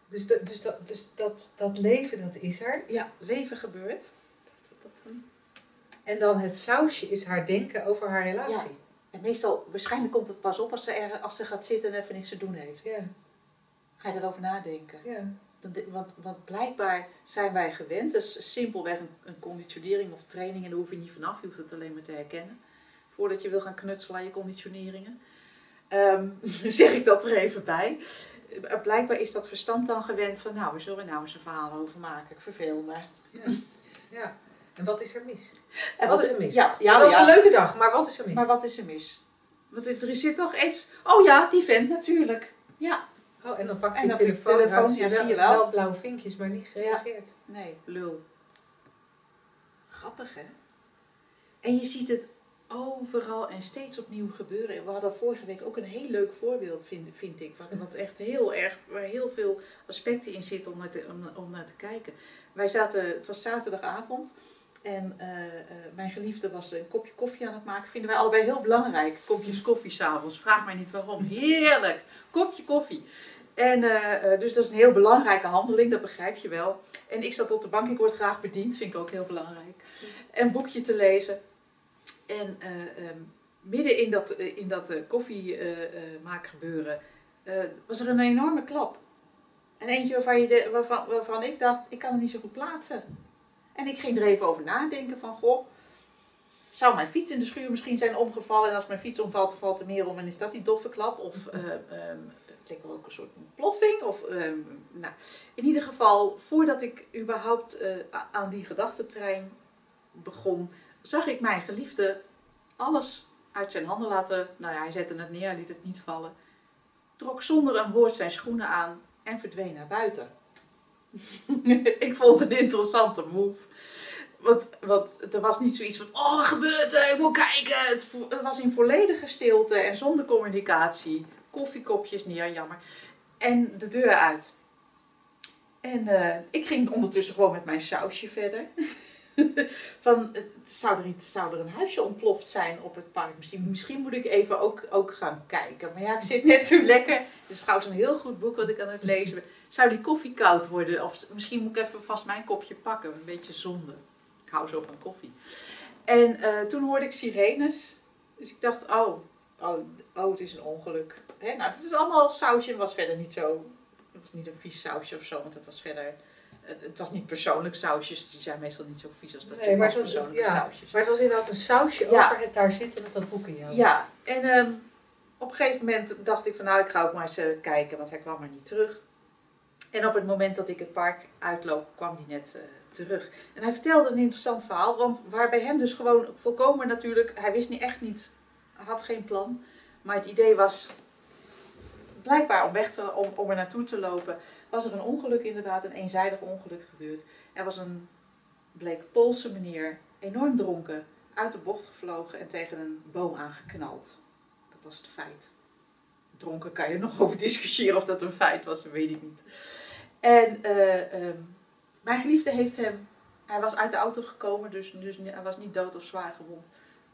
Dus, dat, dus, dat, dus dat, dat leven, dat is er.
ja leven gebeurt. Dat, dat, dat dan.
En dan het sausje is haar denken over haar relatie.
En meestal, waarschijnlijk komt het pas op als ze, er, als ze gaat zitten en even niks te doen heeft.
Ja,
Ga je erover nadenken.
ja.
Want, want blijkbaar zijn wij gewend, dus simpelweg een, een conditionering of training, en daar hoef je niet vanaf, je hoeft het alleen maar te herkennen. Voordat je wil gaan knutselen aan je conditioneringen. Ehm, zeg ik dat er even bij. Eh, Blijkbaar is dat verstand dan gewend van, nou, we zullen nou eens een verhaal over maken. Ik verveel me.
ja. ja. En wat is er mis?
En
Wat is er mis?
Ja, ja,
dat was een leuke dag, maar wat is er mis?
Maar wat is er mis? Want er zit toch iets. Oh ja, die vent natuurlijk. Ja,
Oh, en dan pak je
En
je
dan pak je
telefoon,
telefoon,
uit,
ja, zie je wel.
wel blauwe vinkjes, maar niet gereageerd.
nee, lul. Grappig hè? En je ziet het overal en steeds opnieuw gebeuren. We hadden vorige week ook een heel leuk voorbeeld, vind, vind ik. Wat, wat echt heel erg, waar heel veel aspecten in zitten om naar te, om, om naar te kijken. Wij zaten, het was zaterdagavond. En eh, eh, mijn geliefde was een kopje koffie aan het maken. Vinden wij allebei heel belangrijk. Kopjes koffie s'avonds. Vraag mij niet waarom. Heerlijk. Kopje koffie. En eh, eh, dus dat is een heel belangrijke handeling, dat begrijp je wel. En ik zat op de bank, ik word graag bediend, vind ik ook heel belangrijk. Een boekje te lezen. En eh, ehm, midden in dat, in dat koffiemaakgebeuren was er een enorme klap. En eentje waarvan, je de, waarvan, waarvan ik dacht, ik kan hem niet zo goed plaatsen. En ik ging er even over nadenken van, goh, zou mijn fiets in de schuur misschien zijn omgevallen? En als mijn fiets omvalt, valt er meer om en is dat die doffe klap? Of eh, ehm, het leek wel ook een soort ploffing? Of, ehm, nou, in ieder geval, voordat ik überhaupt eh, aan die gedachtentrein begon, zag ik mijn geliefde alles uit zijn handen laten. Nou ja, hij zette het neer, liet het niet vallen. Trok zonder een woord zijn schoenen aan en verdween naar buiten. ik vond het een interessante move. Want, want er was niet zoiets van, oh wat gebeurt er, ik moet kijken. Het was in volledige stilte en zonder communicatie. Koffiekopjes neer, jammer. En de deur uit. En eh, ik ging ondertussen gewoon met mijn sausje verder. van, zou, er iets, zou er een huisje ontploft zijn op het park? Misschien, misschien moet ik even ook, ook gaan kijken. Maar ja, ik zit net zo lekker. Het is trouwens een heel goed boek wat ik aan het lezen ben. Zou die koffie koud worden? Of misschien moet ik even vast mijn kopje pakken. Een beetje zonde. Ik hou zo van koffie. En eh, toen hoorde ik sirenes. Dus ik dacht, oh, oh, oh het is een ongeluk. Hè? Nou, het is allemaal sausje en was verder niet zo... Het was niet een vies sausje of zo, want het was verder... Het, het was niet persoonlijk sausjes, die zijn meestal niet zo vies als dat.
Nee, maar het was,
persoonlijke
ja,
sausjes.
maar het was inderdaad een sausje
Ja.
over het daar zitten met dat boek in jou.
Ja, en ehm, op een gegeven moment dacht ik van nou, ik ga ook maar eens eh, kijken, want hij kwam maar niet terug. En op het moment dat ik het park uitloop, kwam hij net eh, terug. En hij vertelde een interessant verhaal, want waar bij hem dus gewoon volkomen natuurlijk, hij wist niet echt niet, had geen plan. Maar het idee was blijkbaar om, weg te, om, om er naartoe te lopen, was er een ongeluk inderdaad, een eenzijdig ongeluk gebeurd. Er was een, bleek Poolse meneer, enorm dronken, uit de bocht gevlogen en tegen een boom aangeknald. Dat was het feit. Dronken kan je nog over discussiëren of dat een feit was, weet ik niet. En eh, ehm, mijn geliefde heeft hem, hij was uit de auto gekomen, dus, dus hij was niet dood of zwaar gewond.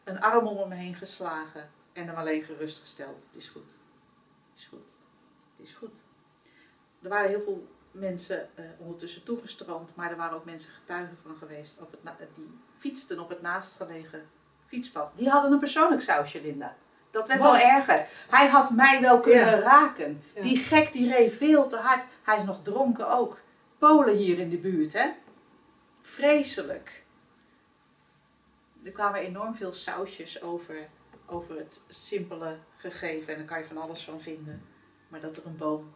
Een arm om hem heen geslagen en hem alleen gerustgesteld. Het is goed. Het is goed. Het is goed. Er waren heel veel mensen eh, ondertussen toegestroomd, maar er waren ook mensen getuigen van geweest op het na- die fietsten op het naastgelegen fietspad. Die hadden een persoonlijk sausje, Linda. Dat werd al erger. Hij had mij wel kunnen
Ja.
raken.
Ja.
Die gek die reed veel te hard. Hij is nog dronken ook. Polen hier in de buurt, hè? Vreselijk. Er kwamen enorm veel sausjes over, over het simpele gegeven. En daar kan je van alles van vinden. Maar dat er een boom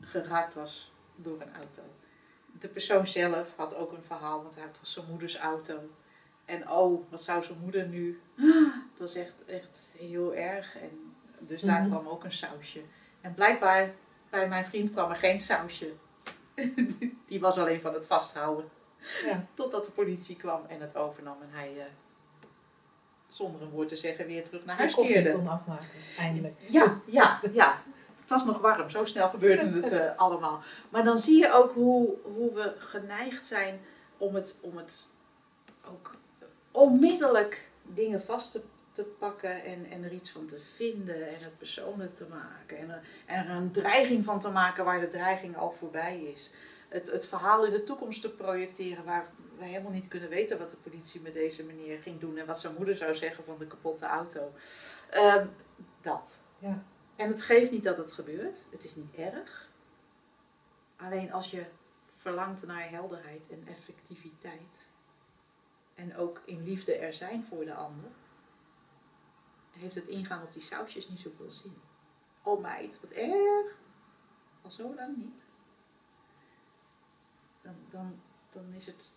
geraakt was door een auto. De persoon zelf had ook een verhaal, want hij had zijn moeders auto. En oh, wat zou zijn moeder nu? Het was echt, echt heel erg. En dus daar
Mhm.
kwam ook een sausje. En blijkbaar bij mijn vriend kwam er geen sausje. Die was alleen van het vasthouden.
Ja.
Totdat de politie kwam en het overnam. En hij, eh, zonder een woord te zeggen, weer terug naar huis keerde.
kon afmaken, eindelijk.
Ja, ja, ja. Het was nog warm, zo snel gebeurde het eh, allemaal. Maar dan zie je ook hoe, hoe we geneigd zijn om het, om het ook onmiddellijk dingen vast te, te pakken en, en er iets van te vinden en het persoonlijk te maken. En er, en er een dreiging van te maken waar de dreiging al voorbij is. Het, het verhaal in de toekomst te projecteren waar we helemaal niet kunnen weten wat de politie met deze meneer ging doen en wat zijn moeder zou zeggen van de kapotte auto. Ehm, dat.
Ja.
En het geeft niet dat het gebeurt. Het is niet erg. Alleen als je verlangt naar helderheid en effectiviteit. En ook in liefde er zijn voor de ander. Heeft het ingaan op die sausjes niet zoveel zin. Oh meid, wat erg. Al zo lang niet. Dan, dan, dan is het.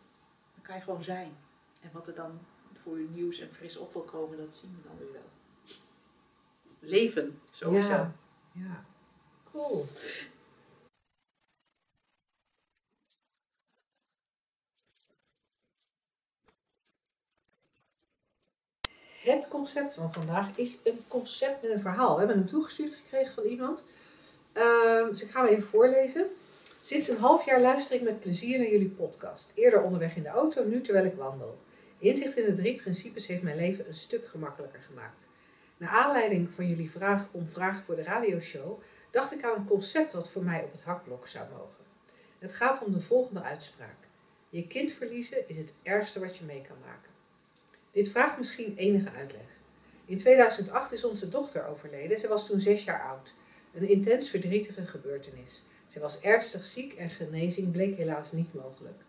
Kan je gewoon zijn. En wat er dan voor je nieuws en fris op wil komen, dat zien we dan weer wel. Leven, sowieso.
Ja. ja. Cool. Het concept van vandaag is een concept met een verhaal. We hebben hem toegestuurd gekregen van iemand. Ehm, dus ik ga hem even voorlezen. Sinds een half jaar luister ik met plezier naar jullie podcast. Eerder onderweg in de auto, nu terwijl ik wandel. Inzicht in de drie principes heeft mijn leven een stuk gemakkelijker gemaakt. Naar aanleiding van jullie vraag om vragen voor de radioshow, dacht ik aan een concept wat voor mij op het hakblok zou mogen. Het gaat om de volgende uitspraak. Je kind verliezen is het ergste wat je mee kan maken. Dit vraagt misschien enige uitleg. In 2008 is onze dochter overleden. Ze was toen zes jaar oud. Een intens verdrietige gebeurtenis. Ze was ernstig ziek en genezing bleek helaas niet mogelijk.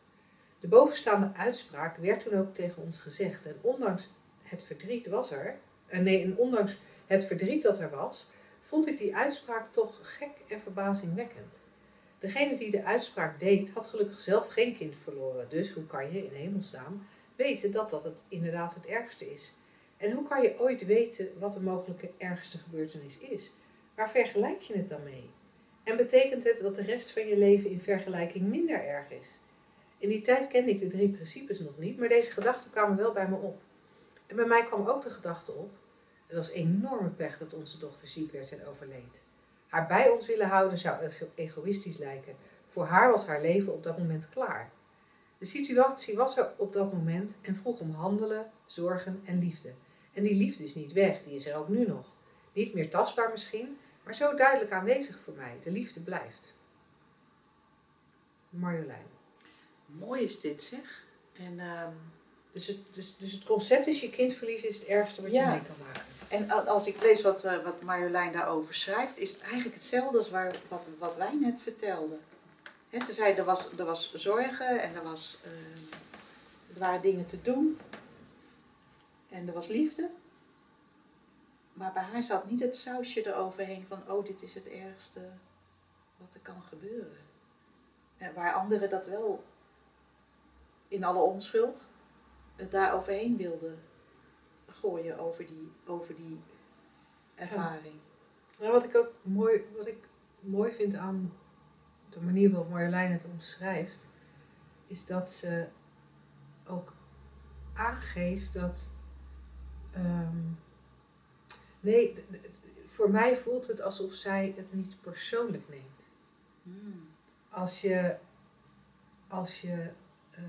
De bovenstaande uitspraak werd toen ook tegen ons gezegd. En ondanks het verdriet was er, eh, nee, en ondanks het verdriet dat er was, vond ik die uitspraak toch gek en verbazingwekkend. Degene die de uitspraak deed, had gelukkig zelf geen kind verloren. Dus hoe kan je in hemelsnaam weten dat dat het inderdaad het ergste is? En hoe kan je ooit weten wat de mogelijke ergste gebeurtenis is? Waar vergelijk je het dan mee? En betekent het dat de rest van je leven in vergelijking minder erg is? In die tijd kende ik de drie principes nog niet, maar deze gedachten kwamen wel bij me op. En bij mij kwam ook de gedachte op: het was enorme pech dat onze dochter ziek werd en overleed. Haar bij ons willen houden zou ego- egoïstisch lijken. Voor haar was haar leven op dat moment klaar. De situatie was er op dat moment en vroeg om handelen, zorgen en liefde. En die liefde is niet weg, die is er ook nu nog. Niet meer tastbaar misschien, maar zo duidelijk aanwezig voor mij. De liefde blijft. Marjolein.
Mooi is dit zeg. En, ehm,
Dus het, dus, dus het concept is je kind verliezen is het ergste wat
Ja.
je mee kan maken.
en als ik lees wat, eh, wat Marjolein daarover schrijft, is het eigenlijk hetzelfde als waar, wat, wat wij net vertelden. Ze zei er was, er was zorgen en er, was, ehm, er waren dingen te doen. En er was liefde. Maar bij haar zat niet het sausje eroverheen van, oh dit is het ergste wat er kan gebeuren. En waar anderen dat wel in alle onschuld het daar overheen wilden gooien over die, over die ervaring.
Nou, wat ik ook mooi, wat ik mooi vind aan de manier waarop Marjolein het omschrijft, is dat ze ook aangeeft dat. ehm, nee, voor mij voelt het alsof zij het niet persoonlijk neemt.
Hmm.
Als je, als je eh,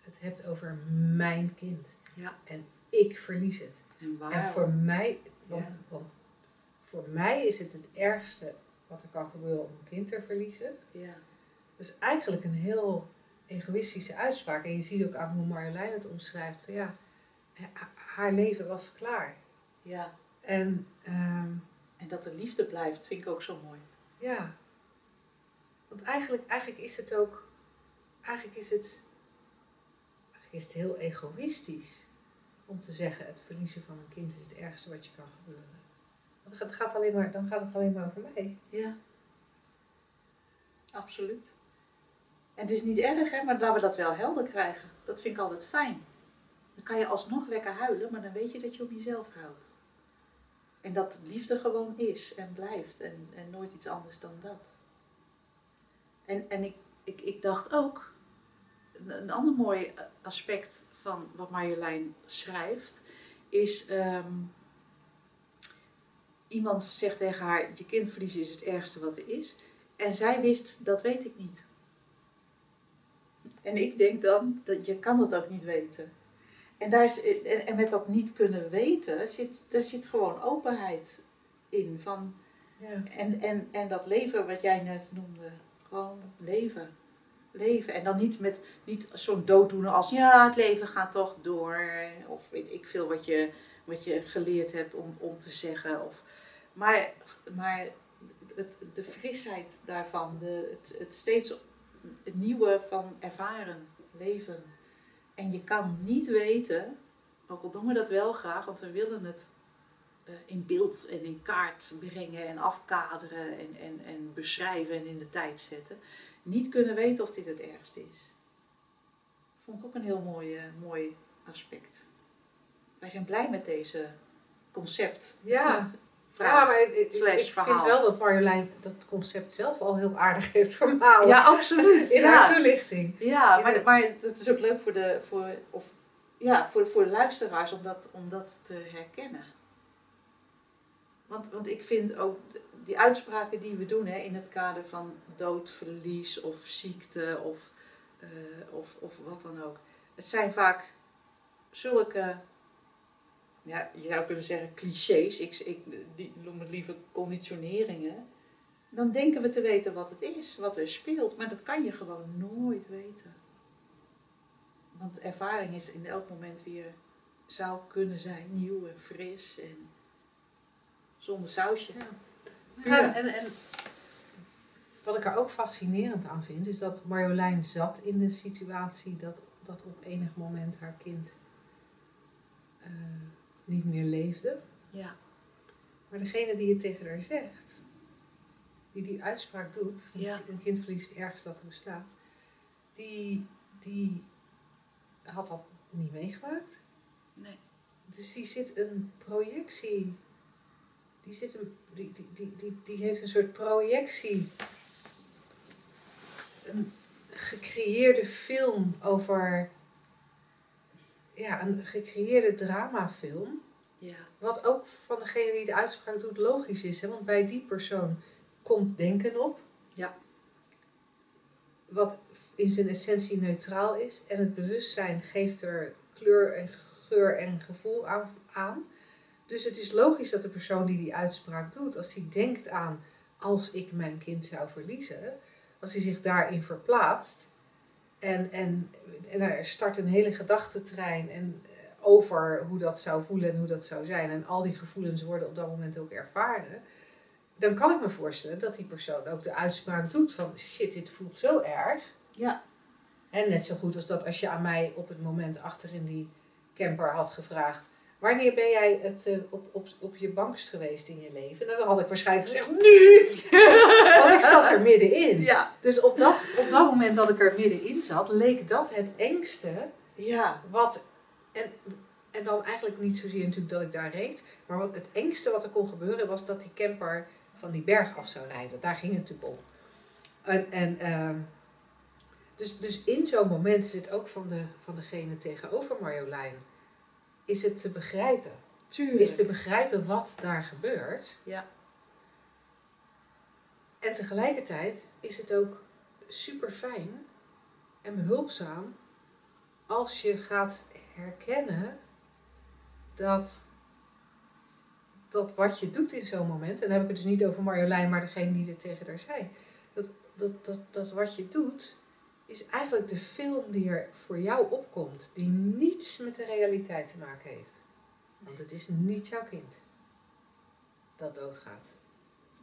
het hebt over mijn kind.
Ja.
En ik verlies het.
En
voor mij, want,
Ja.
want voor mij is het het ergste wat er kan gebeuren om een kind te verliezen.
Ja.
Dat is eigenlijk een heel egoïstische uitspraak. En je ziet ook aan hoe Marjolein het omschrijft. Van ja, ha- haar leven was klaar.
ja.
En ehm,
En dat er liefde blijft, vind ik ook zo mooi.
ja, want eigenlijk, eigenlijk is het ook, eigenlijk is het, eigenlijk is het heel egoïstisch om te zeggen het verliezen van een kind is het ergste wat je kan gebeuren. Want het gaat alleen maar, dan gaat het alleen maar over mij.
Ja. Absoluut. En het is niet erg, hè, maar laten we dat wel helder krijgen. Dat vind ik altijd fijn. Dan kan je alsnog lekker huilen, maar dan weet je dat je op jezelf houdt. En dat liefde gewoon is en blijft en, en nooit iets anders dan dat. En, en ik, ik, ik dacht ook, een, ander mooi aspect van wat Marjolein schrijft, is ehm, iemand zegt tegen haar, je kind verliezen is het ergste wat er is. En zij wist, dat weet ik niet. En ik denk dan, dat je kan dat ook niet weten. En, daar is, en, met dat niet kunnen weten, zit, daar zit gewoon openheid in. Van,
Ja.
en, en, en dat leven wat jij net noemde, gewoon leven. Leven. En dan niet met niet zo'n dooddoener als, ja, het leven gaat toch door. Of weet ik veel wat je, wat je geleerd hebt om, om te zeggen. Of, maar maar het, de frisheid daarvan, de, het, het steeds nieuwe van ervaren, leven. En je kan niet weten, ook al doen we dat wel graag, want we willen het eh, in beeld en in kaart brengen en afkaderen en, en, en beschrijven en in de tijd zetten. Niet kunnen weten of dit het ergste is. Vond ik ook een heel mooi, eh, mooi aspect. Wij zijn blij met deze concept.
Ja,
Vraag.
ja maar ik, ik-
slash
ik vind wel dat Marjolein dat concept zelf al heel aardig heeft vermalen.
Ja, absoluut.
In
ja.
haar toelichting.
Ja,
In
maar,
de-
maar het is ook leuk voor de, voor, of, ja, voor, voor de luisteraars om dat, om dat te herkennen. Want, want ik vind ook die uitspraken die we doen hè, in het kader van dood, verlies of ziekte of, eh, of, of wat dan ook. Het zijn vaak zulke, ja, je zou kunnen zeggen clichés, ik, ik die, noem het liever conditioneringen. Dan denken we te weten wat het is, wat er speelt. Maar dat kan je gewoon nooit weten. Want ervaring is in elk moment weer, zou kunnen zijn, nieuw en fris en zonder sausje.
Ja, en, en wat ik er ook fascinerend aan vind, is dat Marjolein zat in de situatie dat, dat op enig moment haar kind eh, niet meer leefde.
Ja,
Maar degene die het tegen haar zegt, die die uitspraak doet,
Ja.
een kind verliest het ergste dat er bestaat, die, die had dat niet meegemaakt.
nee.
Dus die zit een projectie. Die, zit een, die, die, die, die, die heeft een soort projectie. Een gecreëerde film over. Ja, een gecreëerde dramafilm.
Ja,
Wat ook van degene die de uitspraak doet logisch is. Hè? Want bij die persoon komt denken op.
Ja.
Wat in zijn essentie neutraal is. En het bewustzijn geeft er kleur en geur en gevoel aan. aan. Dus het is logisch dat de persoon die die uitspraak doet, als hij denkt aan als ik mijn kind zou verliezen, als hij zich daarin verplaatst en, en, en er start een hele gedachtentrein en, eh, over hoe dat zou voelen en hoe dat zou zijn en al die gevoelens worden op dat moment ook ervaren, dan kan ik me voorstellen dat die persoon ook de uitspraak doet van shit, dit voelt zo erg.
ja,
En net zo goed als dat als je aan mij op het moment achter in die camper had gevraagd. Wanneer ben jij het, eh, op, op, op je bankst geweest in je leven? Nou, dan had ik waarschijnlijk gezegd, nu! Want ik zat er middenin.
ja,
Dus op dat, op dat moment dat ik er middenin zat, leek dat het engste
ja,
wat... En, en dan eigenlijk niet zozeer natuurlijk dat ik daar reed. Maar wat het engste wat er kon gebeuren was dat die camper van die berg af zou rijden. Daar ging het natuurlijk om. En, en, ehm, dus, dus in zo'n moment is het ook van, de, van degene tegenover Marjolein... Is het te begrijpen.
tuurlijk.
Is te begrijpen wat daar gebeurt.
Ja.
En tegelijkertijd is het ook super fijn en behulpzaam als je gaat herkennen dat, dat wat je doet in zo'n moment, en dan heb ik het dus niet over Marjolein, maar degene die dit tegen haar zei, dat, dat, dat, dat wat je doet, is eigenlijk de film die er voor jou opkomt, die niets met de realiteit te maken heeft. Want het is niet jouw kind dat doodgaat.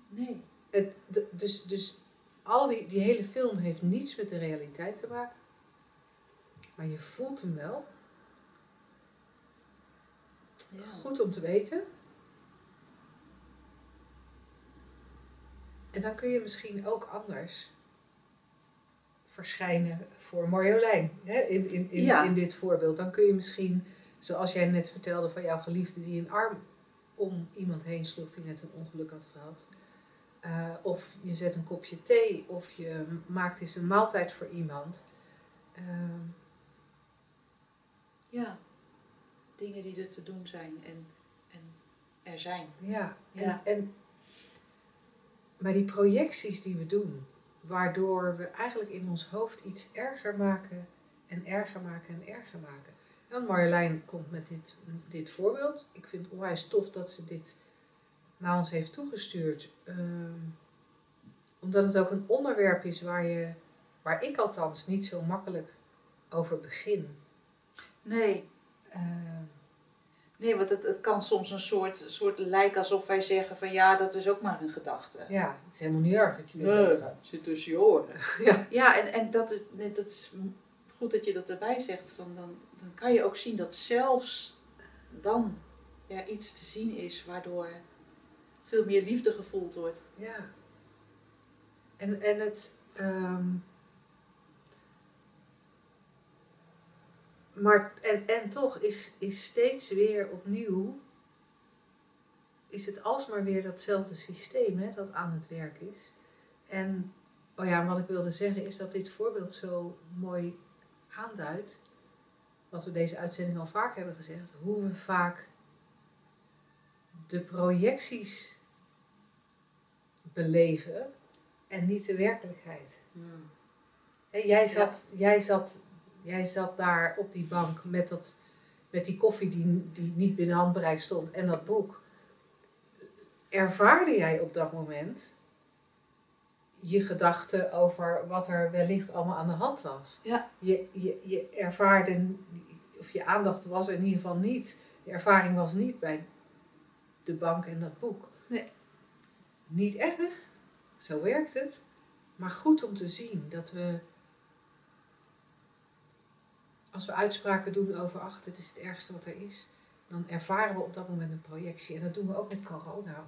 Nee.
Het, dus, dus al die, die hele film heeft niets met de realiteit te maken. Maar je voelt hem wel.
Ja.
Goed om te weten. En dan kun je misschien ook anders verschijnen voor Marjolein. Hè? In, in, in,
Ja.
in dit voorbeeld. Dan kun je misschien, zoals jij net vertelde van jouw geliefde die een arm om iemand heen sloeg die net een ongeluk had gehad. Eh, of je zet een kopje thee of je maakt eens een maaltijd voor iemand. Ehm,
ja. Dingen die er te doen zijn en, en er zijn.
Ja, en,
Ja.
en maar die projecties die we doen, waardoor we eigenlijk in ons hoofd iets erger maken en erger maken en erger maken. En Marjolein komt met dit, dit voorbeeld. Ik vind het onwijs tof dat ze dit naar ons heeft toegestuurd. Ehm, omdat het ook een onderwerp is waar, je, waar ik althans niet zo makkelijk over begin.
Nee.
Ehm,
Nee, want het, het kan soms een soort, soort lijken alsof wij zeggen van ja, dat is ook maar een gedachte.
ja, het is helemaal niet erg dat je dit
Nee,
doodgaat.
zit tussen je oren.
Ja.
Ja, en, en dat, is, nee, dat is goed dat je dat erbij zegt. Van dan, dan kan je ook zien dat zelfs dan er iets te zien is waardoor veel meer liefde gevoeld wordt.
Ja. En, en het. ehm, maar en, en toch is, is steeds weer opnieuw. Is het alsmaar weer datzelfde systeem hè, dat aan het werk is. En oh ja, wat ik wilde zeggen is dat dit voorbeeld zo mooi aanduidt. Wat we deze uitzending al vaak hebben gezegd. Hoe we vaak de projecties beleven en niet de werkelijkheid. Hé, jij, zat, jij, zat, jij zat daar op die bank met, dat, met die koffie die, die niet binnen handbereik stond en dat boek. Ervaarde jij op dat moment je gedachten over wat er wellicht allemaal aan de hand was?
Ja.
Je, je, je ervaarde, of je aandacht was er in ieder geval niet, de ervaring was niet bij de bank en dat boek.
Nee.
Niet erg, zo werkt het. Maar goed om te zien dat we, als we uitspraken doen over, ach, dit is het ergste wat er is, dan ervaren we op dat moment een projectie. En dat doen we ook met corona.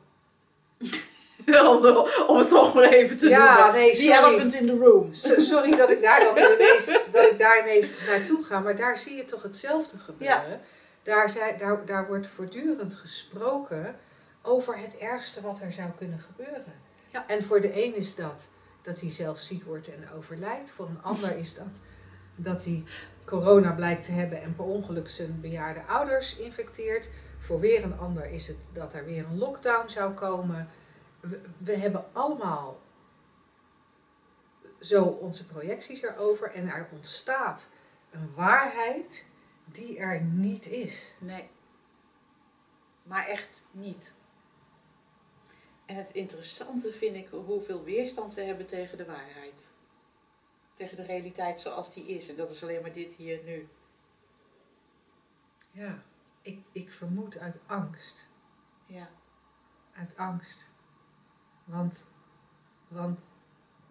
om, het toch maar even te
Ja,
noemen.
nee,
The elephant in the room.
So- Sorry dat ik daar dan ineens, dat ik daar ineens naartoe ga, maar daar zie je toch hetzelfde gebeuren. Daar, zij, daar, daar wordt voortdurend gesproken over het ergste wat er zou kunnen gebeuren.
Ja.
En voor de een is dat dat hij zelf ziek wordt en overlijdt. Voor een ander is dat dat hij corona blijkt te hebben en per ongeluk zijn bejaarde ouders infecteert. Voor weer een ander is het dat er weer een lockdown zou komen. We, we hebben allemaal zo onze projecties erover en er ontstaat een waarheid die er niet is.
Nee. Maar echt niet. En het interessante vind ik hoeveel weerstand we hebben tegen de waarheid. Tegen de realiteit zoals die is. En dat is alleen maar dit hier nu.
Ja, ik, ik vermoed uit angst.
Ja.
Uit angst. Want, want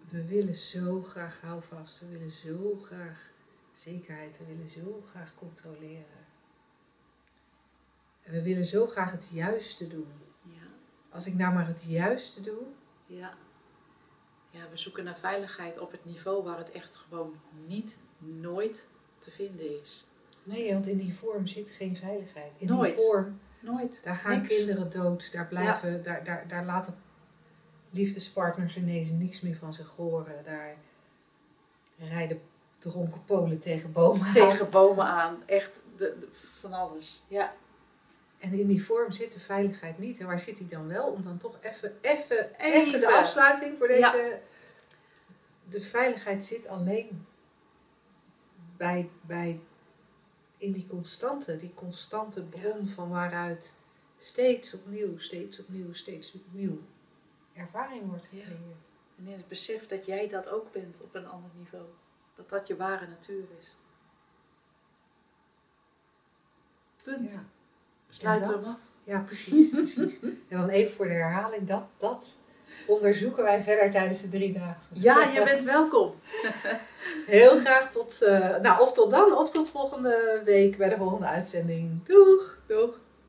we willen zo graag houvast. We willen zo graag zekerheid. We willen zo graag controleren. En we willen zo graag het juiste doen.
Ja.
Als ik nou maar het juiste doe.
Ja. Ja, we zoeken naar veiligheid op het niveau waar het echt gewoon niet, nooit te vinden is.
Nee, want in die vorm zit geen veiligheid. In
Nooit.
die vorm,
Nooit.
daar gaan
Niks.
kinderen dood. Daar, blijven, daar, daar, daar laten liefdespartners ineens niks meer van zich horen. Daar rijden dronken Polen tegen bomen aan.
Tegen bomen aan. Echt de, de- van alles. Ja.
En in die vorm zit de veiligheid niet. En waar zit die dan wel? Om dan toch even, even,
Even.
even de afsluiting voor deze.
Ja.
De veiligheid zit alleen bij, bij in die constante, die constante bron van waaruit steeds opnieuw, steeds opnieuw, steeds opnieuw ervaring wordt
Ja.
gecreëerd.
En in het besef dat jij dat ook bent op een ander niveau. Dat dat je ware natuur is. Punt.
Ja.
Sluit
En
hem
dat-
af.
Ja, precies, precies. En dan even voor de herhaling, dat, dat onderzoeken wij verder tijdens de driedaagse.
Ja, je bent welkom.
Heel graag tot, eh, nou, of tot dan, of tot volgende week bij de volgende uitzending. Doeg!
Toch?